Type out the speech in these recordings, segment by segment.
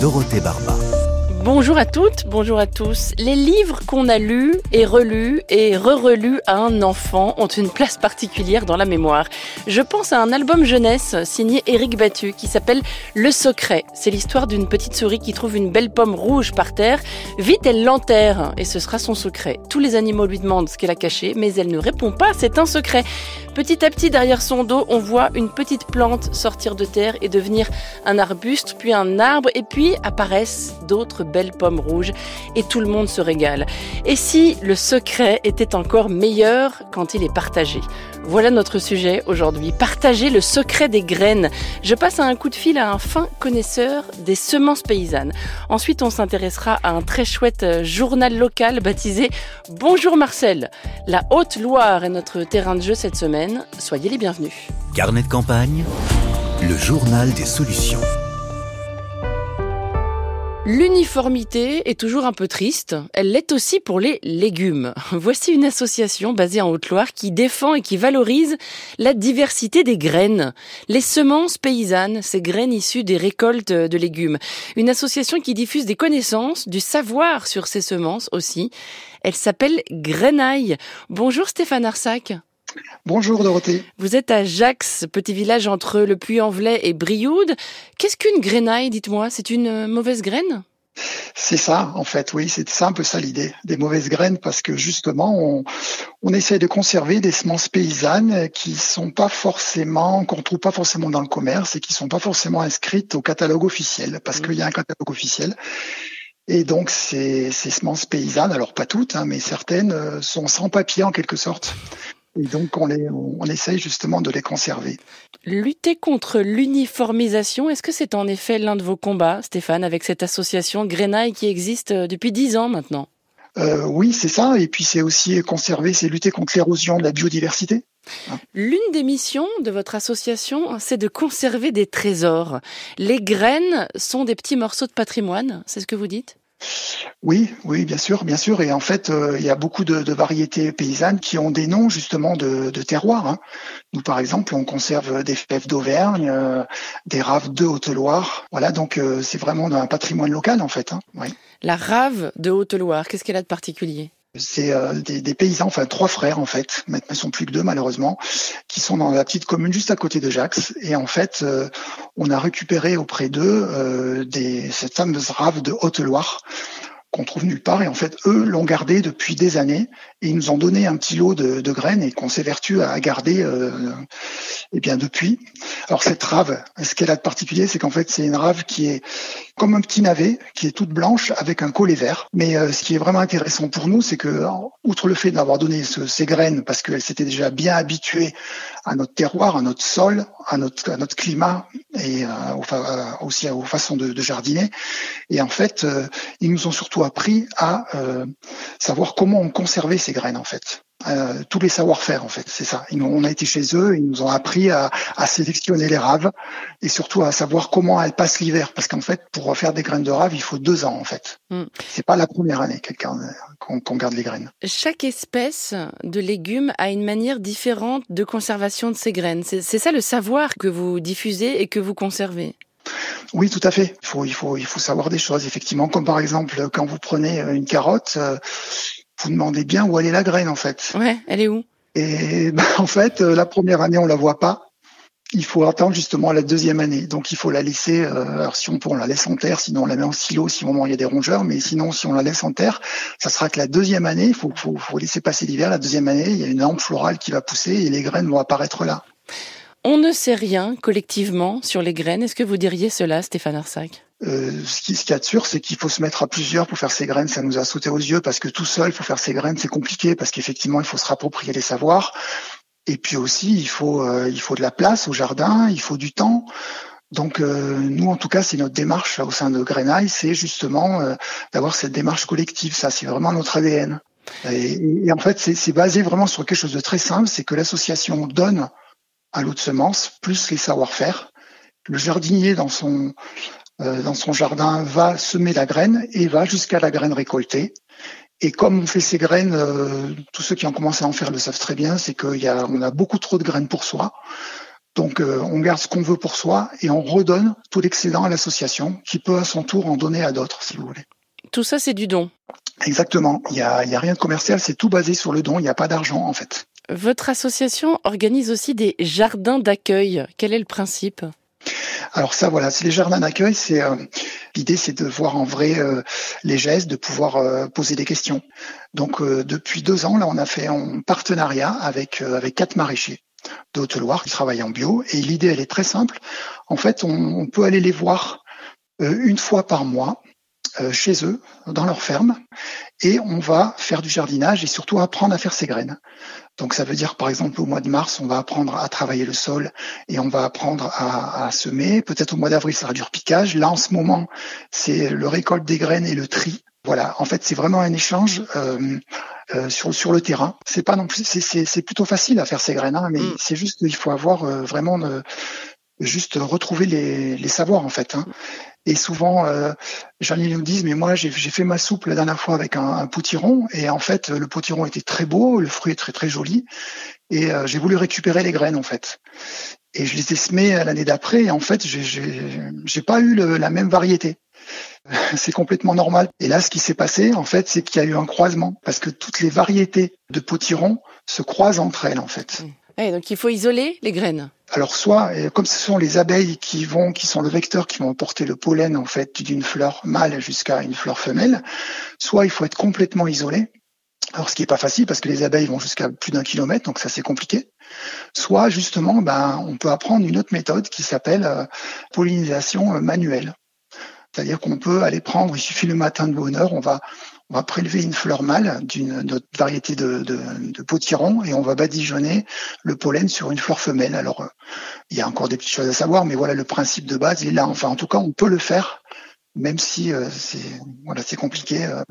Dorothée Barba. Bonjour à toutes, bonjour à tous. Les livres qu'on a lus et relus et re-relus à un enfant ont une place particulière dans la mémoire. Je pense à un album jeunesse signé Éric Battu qui s'appelle Le Secret. C'est l'histoire d'une petite souris qui trouve une belle pomme rouge par terre. Vite, elle l'enterre et ce sera son secret. Tous les animaux lui demandent ce qu'elle a caché, mais elle ne répond pas, c'est un secret. Petit à petit, derrière son dos, on voit une petite plante sortir de terre et devenir un arbuste, puis un arbre, et puis apparaissent d'autres belles pommes rouges, et tout le monde se régale. Et si le secret était encore meilleur quand il est partagé? Voilà notre sujet aujourd'hui, partager le secret des graines. Je passe un coup de fil à un fin connaisseur des semences paysannes. Ensuite, on s'intéressera à un très chouette journal local baptisé Bonjour Marcel. La Haute-Loire est notre terrain de jeu cette semaine. Soyez les bienvenus. Carnet de campagne, le journal des solutions. L'uniformité est toujours un peu triste. Elle l'est aussi pour les légumes. Voici une association basée en Haute-Loire qui défend et qui valorise la diversité des graines. Les semences paysannes, ces graines issues des récoltes de légumes. Une association qui diffuse des connaissances, du savoir sur ces semences aussi. Elle s'appelle Grenaille. Bonjour Stéphane Arsac. Bonjour Dorothée. Vous êtes à Jax, petit village entre le Puy-en-Velay et Brioude. Qu'est-ce qu'une grenaille, dites-moi? C'est une mauvaise graine? C'est ça, en fait, oui, c'est un peu ça l'idée, des mauvaises graines, parce que justement, on, on essaie de conserver des semences paysannes qui sont pas forcément, qu'on trouve pas forcément dans le commerce et qui sont pas forcément inscrites au catalogue officiel, parce qu'il y a un catalogue officiel. Et donc, ces, ces semences paysannes, alors pas toutes, hein, mais certaines, euh, sont sans papier en quelque sorte. Et donc, on, les, on essaye justement de les conserver. Lutter contre l'uniformisation, est-ce que c'est en effet l'un de vos combats, Stéphane, avec cette association Grenaille qui existe euh, depuis dix ans maintenant? Euh, Oui, c'est ça. Et puis, c'est aussi conserver, c'est lutter contre l'érosion de la biodiversité. L'une des missions de votre association, c'est de conserver des trésors. Les graines sont des petits morceaux de patrimoine, c'est ce que vous dites? Oui, oui, bien sûr, bien sûr. Et en fait, euh, il y a beaucoup de, variétés paysannes qui ont des noms justement de, terroirs. Hein. Nous, par exemple, on conserve des fèves d'Auvergne, euh, des raves de Haute-Loire. Voilà, donc euh, c'est vraiment un patrimoine local en fait. Hein. La rave de Haute-Loire, qu'est-ce qu'elle a de particulier? C'est euh, des, paysans, enfin trois frères en fait, maintenant ils sont plus que deux malheureusement, qui sont dans la petite commune juste à côté de Jax. Et en fait, euh, on a récupéré auprès d'eux euh, cette fameuse rave de Haute-Loire qu'on trouve nulle part. Et en fait, eux l'ont gardé depuis des années et ils nous ont donné un petit lot de, de graines et qu'on s'évertue à garder eh bien depuis. Alors cette rave, ce qu'elle a de particulier, c'est qu'en fait c'est une rave qui est comme un petit navet, qui est toute blanche avec un collet vert. Mais euh, ce qui est vraiment intéressant pour nous, c'est que outre le fait d'avoir donné ce, ces graines, parce qu'elles s'étaient déjà bien habituées à notre terroir, à notre sol, à notre, à notre climat et euh, aussi aux façons de, de, jardiner. Et en fait, euh, ils nous ont surtout appris à savoir comment on conservait ces graines en fait. Euh, tous les savoir-faire en fait, c'est ça. on a été chez eux, ils nous ont appris à, sélectionner les raves et surtout à savoir comment elles passent l'hiver, parce qu'en fait, pour faire des graines de rave, il faut deux ans en fait. Mm. C'est pas la première année qu'on garde les graines. Chaque espèce de légumes a une manière différente de conservation de ces graines. C'est ça le savoir que vous diffusez et que vous conservez. Oui, tout à fait. Il faut, il faut, il faut savoir des choses, effectivement, comme par exemple quand vous prenez une carotte, euh, vous demandez bien où elle est la graine en fait. Ouais, elle est où? Et ben, en fait, euh, la première année on la voit pas. Il faut attendre justement la deuxième année. Donc il faut la laisser. Euh, alors si on peut, on la laisse en terre. Sinon on la met en silo si au moment il y a des rongeurs. Mais sinon si on la laisse en terre, ça sera que la deuxième année. Il faut, faut, faut laisser passer l'hiver. La deuxième année, il y a une lampe florale qui va pousser et les graines vont apparaître là. On ne sait rien collectivement sur les graines. Est-ce que vous diriez cela, Stéphane Arsac? Euh, ce qui ce qu'il y a de sûr, c'est qu'il faut se mettre à plusieurs pour faire ces graines. Ça nous a sauté aux yeux parce que tout seul, pour faire ces graines, c'est compliqué parce qu'effectivement, il faut se rapproprier les savoirs. Et puis aussi, il faut, euh, il faut de la place au jardin, il faut du temps. Donc euh, nous, en tout cas, c'est notre démarche au sein de Grenaille, c'est justement euh, d'avoir cette démarche collective. Ça, c'est vraiment notre ADN. Et, en fait, c'est basé vraiment sur quelque chose de très simple, c'est que l'association donne un lot de semences plus les savoir-faire. Le jardinier dans son dans son jardin va semer la graine et va jusqu'à la graine récoltée. Et comme on fait ces graines, euh, tous ceux qui ont commencé à en faire le savent très bien, c'est qu'on a, on a beaucoup trop de graines pour soi. Donc euh, on garde ce qu'on veut pour soi et on redonne tout l'excédent à l'association qui peut à son tour en donner à d'autres si vous voulez. Tout ça c'est du don. Exactement. Il n'y a, y a rien de commercial, c'est tout basé sur le don, il n'y a pas d'argent en fait. Votre association organise aussi des jardins d'accueil. Quel est le principe? Alors ça, voilà, c'est les jardins d'accueil. C'est euh, l'idée, c'est de voir en vrai euh, les gestes, de pouvoir euh, poser des questions. Donc depuis deux ans, là, on a fait un partenariat avec avec quatre maraîchers de Haute-Loire qui travaillent en bio. Et l'idée, elle est très simple. En fait, on peut aller les voir une fois par mois chez eux, dans leur ferme, et on va faire du jardinage et surtout apprendre à faire ses graines. Donc ça veut dire par exemple au mois de mars, on va apprendre à travailler le sol et on va apprendre à, à semer. Peut-être au mois d'avril, ça sera du repiquage. Là en ce moment, c'est le récolte des graines et le tri. Voilà, en fait, c'est vraiment un échange euh, euh, sur sur le terrain. C'est pas non plus, c'est plutôt facile à faire ces graines, hein, mais mm. c'est juste il faut avoir euh, vraiment euh, juste retrouver les, les savoirs en fait. Hein. Et souvent, euh, j'en ai nous disent, mais moi j'ai fait ma soupe la dernière fois avec un, potiron, et en fait le potiron était très beau, le fruit est très très joli, et euh, j'ai voulu récupérer les graines en fait. Et je les ai semées l'année d'après, et en fait j'ai pas eu la même variété. C'est complètement normal. Et là, ce qui s'est passé, en fait, c'est qu'il y a eu un croisement, parce que toutes les variétés de potirons se croisent entre elles, en fait. Mmh. donc il faut isoler les graines. Alors soit, comme ce sont les abeilles qui vont, qui sont le vecteur qui vont porter le pollen en fait d'une fleur mâle jusqu'à une fleur femelle, soit il faut être complètement isolé. Alors ce qui est pas facile parce que les abeilles vont jusqu'à plus d'un kilomètre, donc ça c'est compliqué. Soit justement, ben on peut apprendre une autre méthode qui s'appelle euh, pollinisation euh, manuelle. C'est-à-dire qu'on peut aller prendre, il suffit le matin de bonne heure, on va on va prélever une fleur mâle d'une autre variété de, de, potiron et on va badigeonner le pollen sur une fleur femelle. Alors, euh, il y a encore des petites choses à savoir, mais voilà, le principe de base est là. Enfin, en tout cas, on peut le faire, même si euh, c'est voilà, compliqué, euh,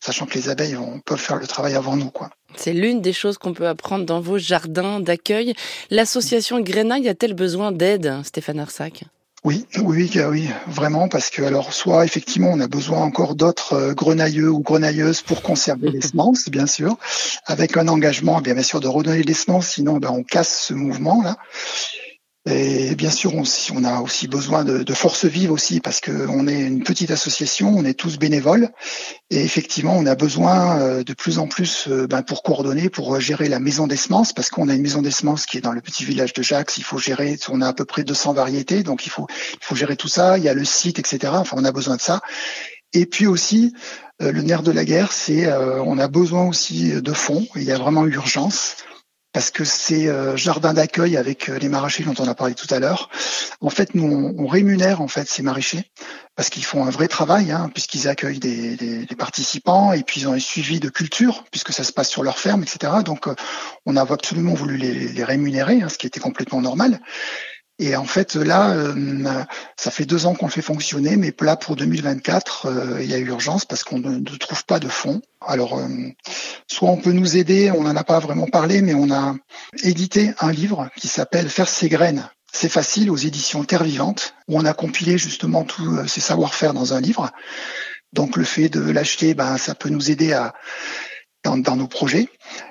sachant que les abeilles on peuvent faire le travail avant nous, quoi. C'est l'une des choses qu'on peut apprendre dans vos jardins d'accueil. L'association Grenaille a-t-elle besoin d'aide, Stéphane Arsac? Oui, oui, oui, vraiment, parce que alors soit effectivement on a besoin encore d'autres euh, grenailleux ou grenailleuses pour conserver les semences, bien sûr, avec un engagement bien, bien sûr de redonner les semences, sinon ben, on casse ce mouvement là. Et bien sûr, on, a aussi besoin de, de force vive aussi parce qu'on est une petite association, on est tous bénévoles et effectivement, on a besoin euh, de plus en plus euh, ben, pour coordonner, pour gérer la maison des semences parce qu'on a une maison des semences qui est dans le petit village de Jacques. Il faut gérer, on a à peu près 200 variétés, donc il faut gérer tout ça. Il y a le site, etc. Enfin, on a besoin de ça. Et puis aussi, euh, le nerf de la guerre, c'est on a besoin aussi de fonds. Il y a vraiment urgence parce que ces euh, jardins d'accueil avec euh, les maraîchers dont on a parlé tout à l'heure, en fait, nous on, rémunère en fait ces maraîchers parce qu'ils font un vrai travail, hein, puisqu'ils accueillent des, participants et puis ils ont un suivi de culture puisque ça se passe sur leur ferme, etc. Donc, euh, on a absolument voulu les, les rémunérer, hein, ce qui était complètement normal. Et en fait, là, euh, ça fait deux ans qu'on le fait fonctionner, mais là, pour 2024, euh, il y a urgence parce qu'on ne, trouve pas de fonds. Alors, euh, soit on peut nous aider, on n'en a pas vraiment parlé, mais on a édité un livre qui s'appelle Faire ses graines. C'est facile aux éditions Terre Vivante, où on a compilé justement tous ces savoir-faire dans un livre. Donc le fait de l'acheter, ben, ça peut nous aider à dans, nos projets.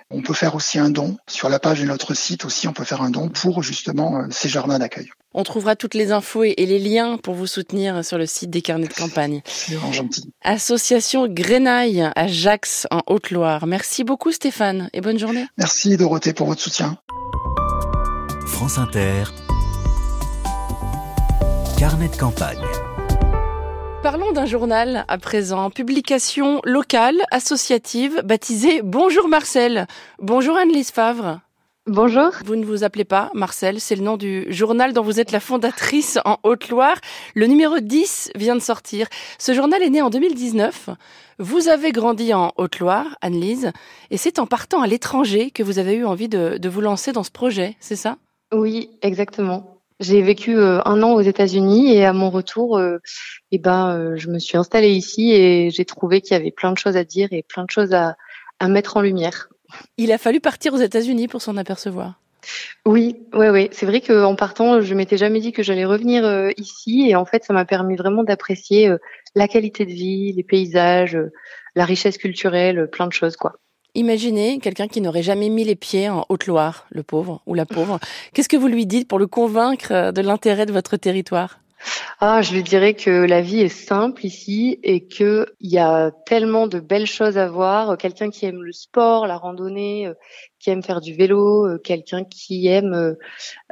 On peut faire aussi un don sur la page de notre site aussi. On peut faire un don pour justement euh, ces jardins d'accueil. On trouvera toutes les infos et les liens pour vous soutenir sur le site des carnets de campagne. C'est gentil. Association Grenaille à Jax en Haute-Loire. Merci beaucoup Stéphane et bonne journée. Merci Dorothée pour votre soutien. France Inter. Carnet de campagne. Parlons d'un journal à présent, publication locale, associative, baptisée Bonjour Marcel. Bonjour Anne-Lise Favre. Bonjour. Vous ne vous appelez pas Marcel, c'est le nom du journal dont vous êtes la fondatrice en Haute-Loire. Le numéro 10 vient de sortir. Ce journal est né en 2019. Vous avez grandi en Haute-Loire, Anne-Lise, et c'est en partant à l'étranger que vous avez eu envie de, vous lancer dans ce projet, c'est ça? Oui, exactement. J'ai vécu euh, un an aux États-Unis et à mon retour, euh, eh ben, euh, je me suis installée ici et j'ai trouvé qu'il y avait plein de choses à dire et plein de choses à mettre en lumière. Il a fallu partir aux États-Unis pour s'en apercevoir. Oui, ouais, ouais. C'est vrai qu'en partant, je m'étais jamais dit que j'allais revenir euh, ici, et en fait, ça m'a permis vraiment d'apprécier euh, la qualité de vie, les paysages, euh, la richesse culturelle, plein de choses, quoi. Imaginez quelqu'un qui n'aurait jamais mis les pieds en Haute-Loire, le pauvre ou la pauvre. Qu'est-ce que vous lui dites pour le convaincre de l'intérêt de votre territoire? Ah, je lui dirais que la vie est simple ici et que il y a tellement de belles choses à voir. Quelqu'un qui aime le sport, la randonnée, euh, qui aime faire du vélo, euh, quelqu'un qui aime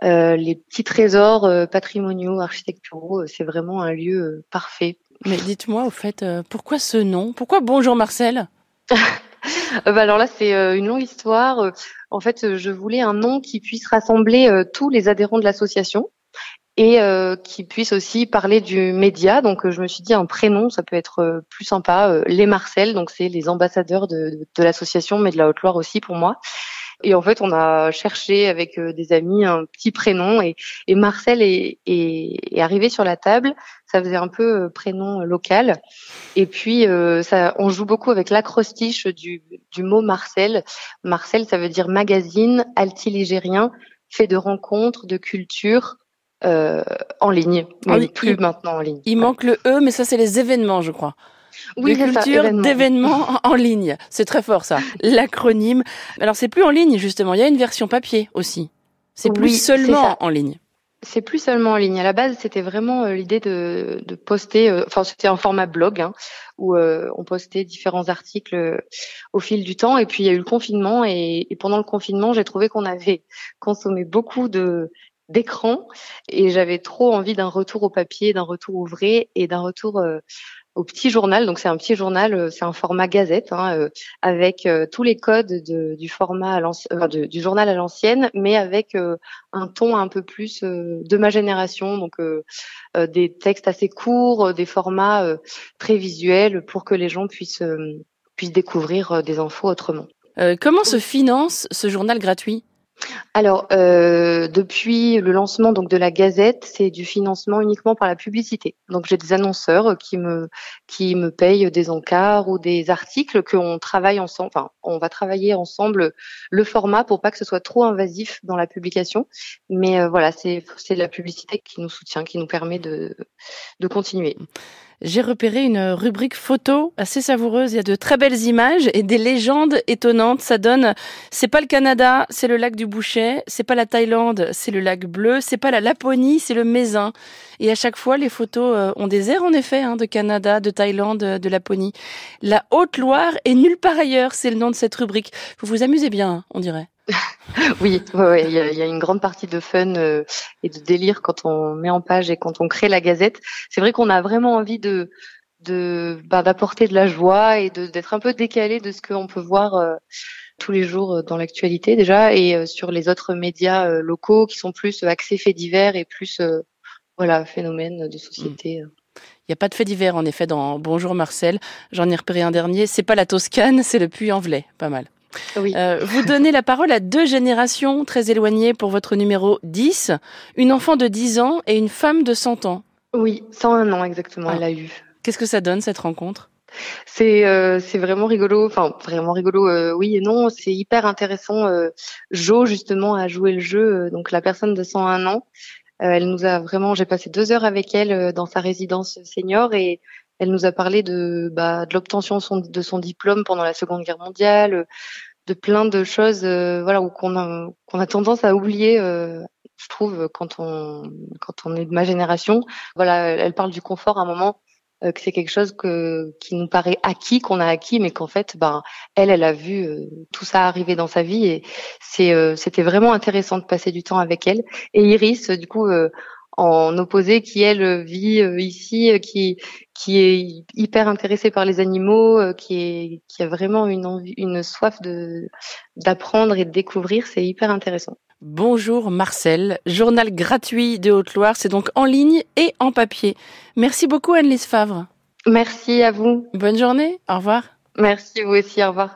euh, les petits trésors patrimoniaux, architecturaux, c'est vraiment un lieu parfait. Mais dites-moi au fait, pourquoi ce nom? Pourquoi Bonjour Marcel? bah alors là, c'est une longue histoire. En fait, je voulais un nom qui puisse rassembler tous les adhérents de l'association et euh, qui puisse aussi parler du média. Donc, euh, je me suis dit un prénom, ça peut être euh, plus sympa. les Marcel, donc c'est les ambassadeurs de, de, l'association, mais de la Haute-Loire aussi pour moi. Et en fait, on a cherché avec des amis un petit prénom et, et Marcel est, est, est, arrivé sur la table. Ça faisait un peu prénom local. Et puis, ça, on joue beaucoup avec l'acrostiche du, du mot Marcel. Marcel, ça veut dire magazine altiligérien, fait de rencontres, de culture, euh, en ligne, mais plus maintenant en ligne. Il manque le E, mais ça c'est les événements, je crois. Oui, de culture d'événements en ligne. C'est très fort ça. L'acronyme. Alors c'est plus en ligne justement. Il y a une version papier aussi. C'est plus seulement en ligne. C'est plus seulement en ligne. À la base, c'était vraiment euh, l'idée de, de, poster. Euh, enfin, c'était un format blog hein, où on postait différents articles au fil du temps. Et puis il y a eu le confinement et, et pendant le confinement, j'ai trouvé qu'on avait consommé beaucoup de d'écran et j'avais trop envie d'un retour au papier, d'un retour au vrai et d'un retour euh, au petit journal. Donc c'est un petit journal, euh, c'est un format gazette hein, euh, avec tous les codes de, du format à du journal à l'ancienne, mais avec un ton un peu plus de ma génération. Donc des textes assez courts, des formats très visuels pour que les gens puissent puissent découvrir des infos autrement. comment se finance ce journal gratuit? Alors, euh, depuis le lancement donc de la Gazette, c'est du financement uniquement par la publicité. Donc, j'ai des annonceurs qui me qui me payent des encarts ou des articles qu'on travaille ensemble. Enfin, on va travailler ensemble le format pour pas que ce soit trop invasif dans la publication. Mais euh, voilà, c'est c'est la publicité qui nous soutient, qui nous permet de de continuer j'ai repéré une rubrique photo assez savoureuse. Il y a de très belles images et des légendes étonnantes. Ça donne, c'est pas le Canada, c'est le lac du Boucher. C'est pas la Thaïlande, c'est le lac bleu. C'est pas la Laponie, c'est le Mézin. Et à chaque fois, les photos euh, ont des airs en effet hein, de Canada, de Thaïlande, de Laponie. La Haute-Loire et nulle part ailleurs, c'est le nom de cette rubrique. Vous vous amusez bien, on dirait. oui, il y, a, une grande partie de fun euh, et de délire quand on met en page et quand on crée la Gazette. C'est vrai qu'on a vraiment envie de de bah, d'apporter de la joie et d'être un peu décalé de ce qu'on peut voir euh, tous les jours dans l'actualité déjà et euh, sur les autres médias locaux qui sont plus axés faits divers et plus voilà phénomènes de société. Hmm. Il n'y a pas de fait divers en effet dans Bonjour Marcel. J'en ai repéré un dernier. C'est pas la Toscane, c'est le Puy-en-Velay. Pas mal. Euh, vous donnez la parole à deux générations très éloignées pour votre numéro 10, une enfant de 10 ans et une femme de 100 ans. Oui, 101 ans exactement, elle a eu. Qu'est-ce que ça donne cette rencontre? C'est euh, c'est vraiment rigolo, enfin vraiment rigolo, euh, oui et non, c'est hyper intéressant. Jo justement a joué le jeu, donc la personne de 101 ans, elle nous a vraiment, j'ai passé deux heures avec elle dans sa résidence senior et elle nous a parlé de, bah, de l'obtention de son diplôme pendant la Seconde Guerre mondiale, de plein de choses, euh, voilà, qu'on a, qu'on a tendance à oublier. Euh, je trouve quand on quand on est de ma génération, voilà, elle parle du confort à un moment euh, que c'est quelque chose que qui nous paraît acquis, qu'on a acquis, mais qu'en fait, ben elle, elle a vu tout ça arriver dans sa vie et c'est c'était vraiment intéressant de passer du temps avec elle. Et Iris, du coup, en opposé qui elle vit ici, qui qui est hyper intéressée par les animaux, qui est qui a vraiment une envie, une soif de d'apprendre et de découvrir. C'est hyper intéressant. Bonjour Marcel, journal gratuit de Haute-Loire, c'est donc en ligne et en papier. Merci beaucoup Anne-Lise Favre. Merci à vous. Bonne journée, au revoir. Merci vous aussi, au revoir.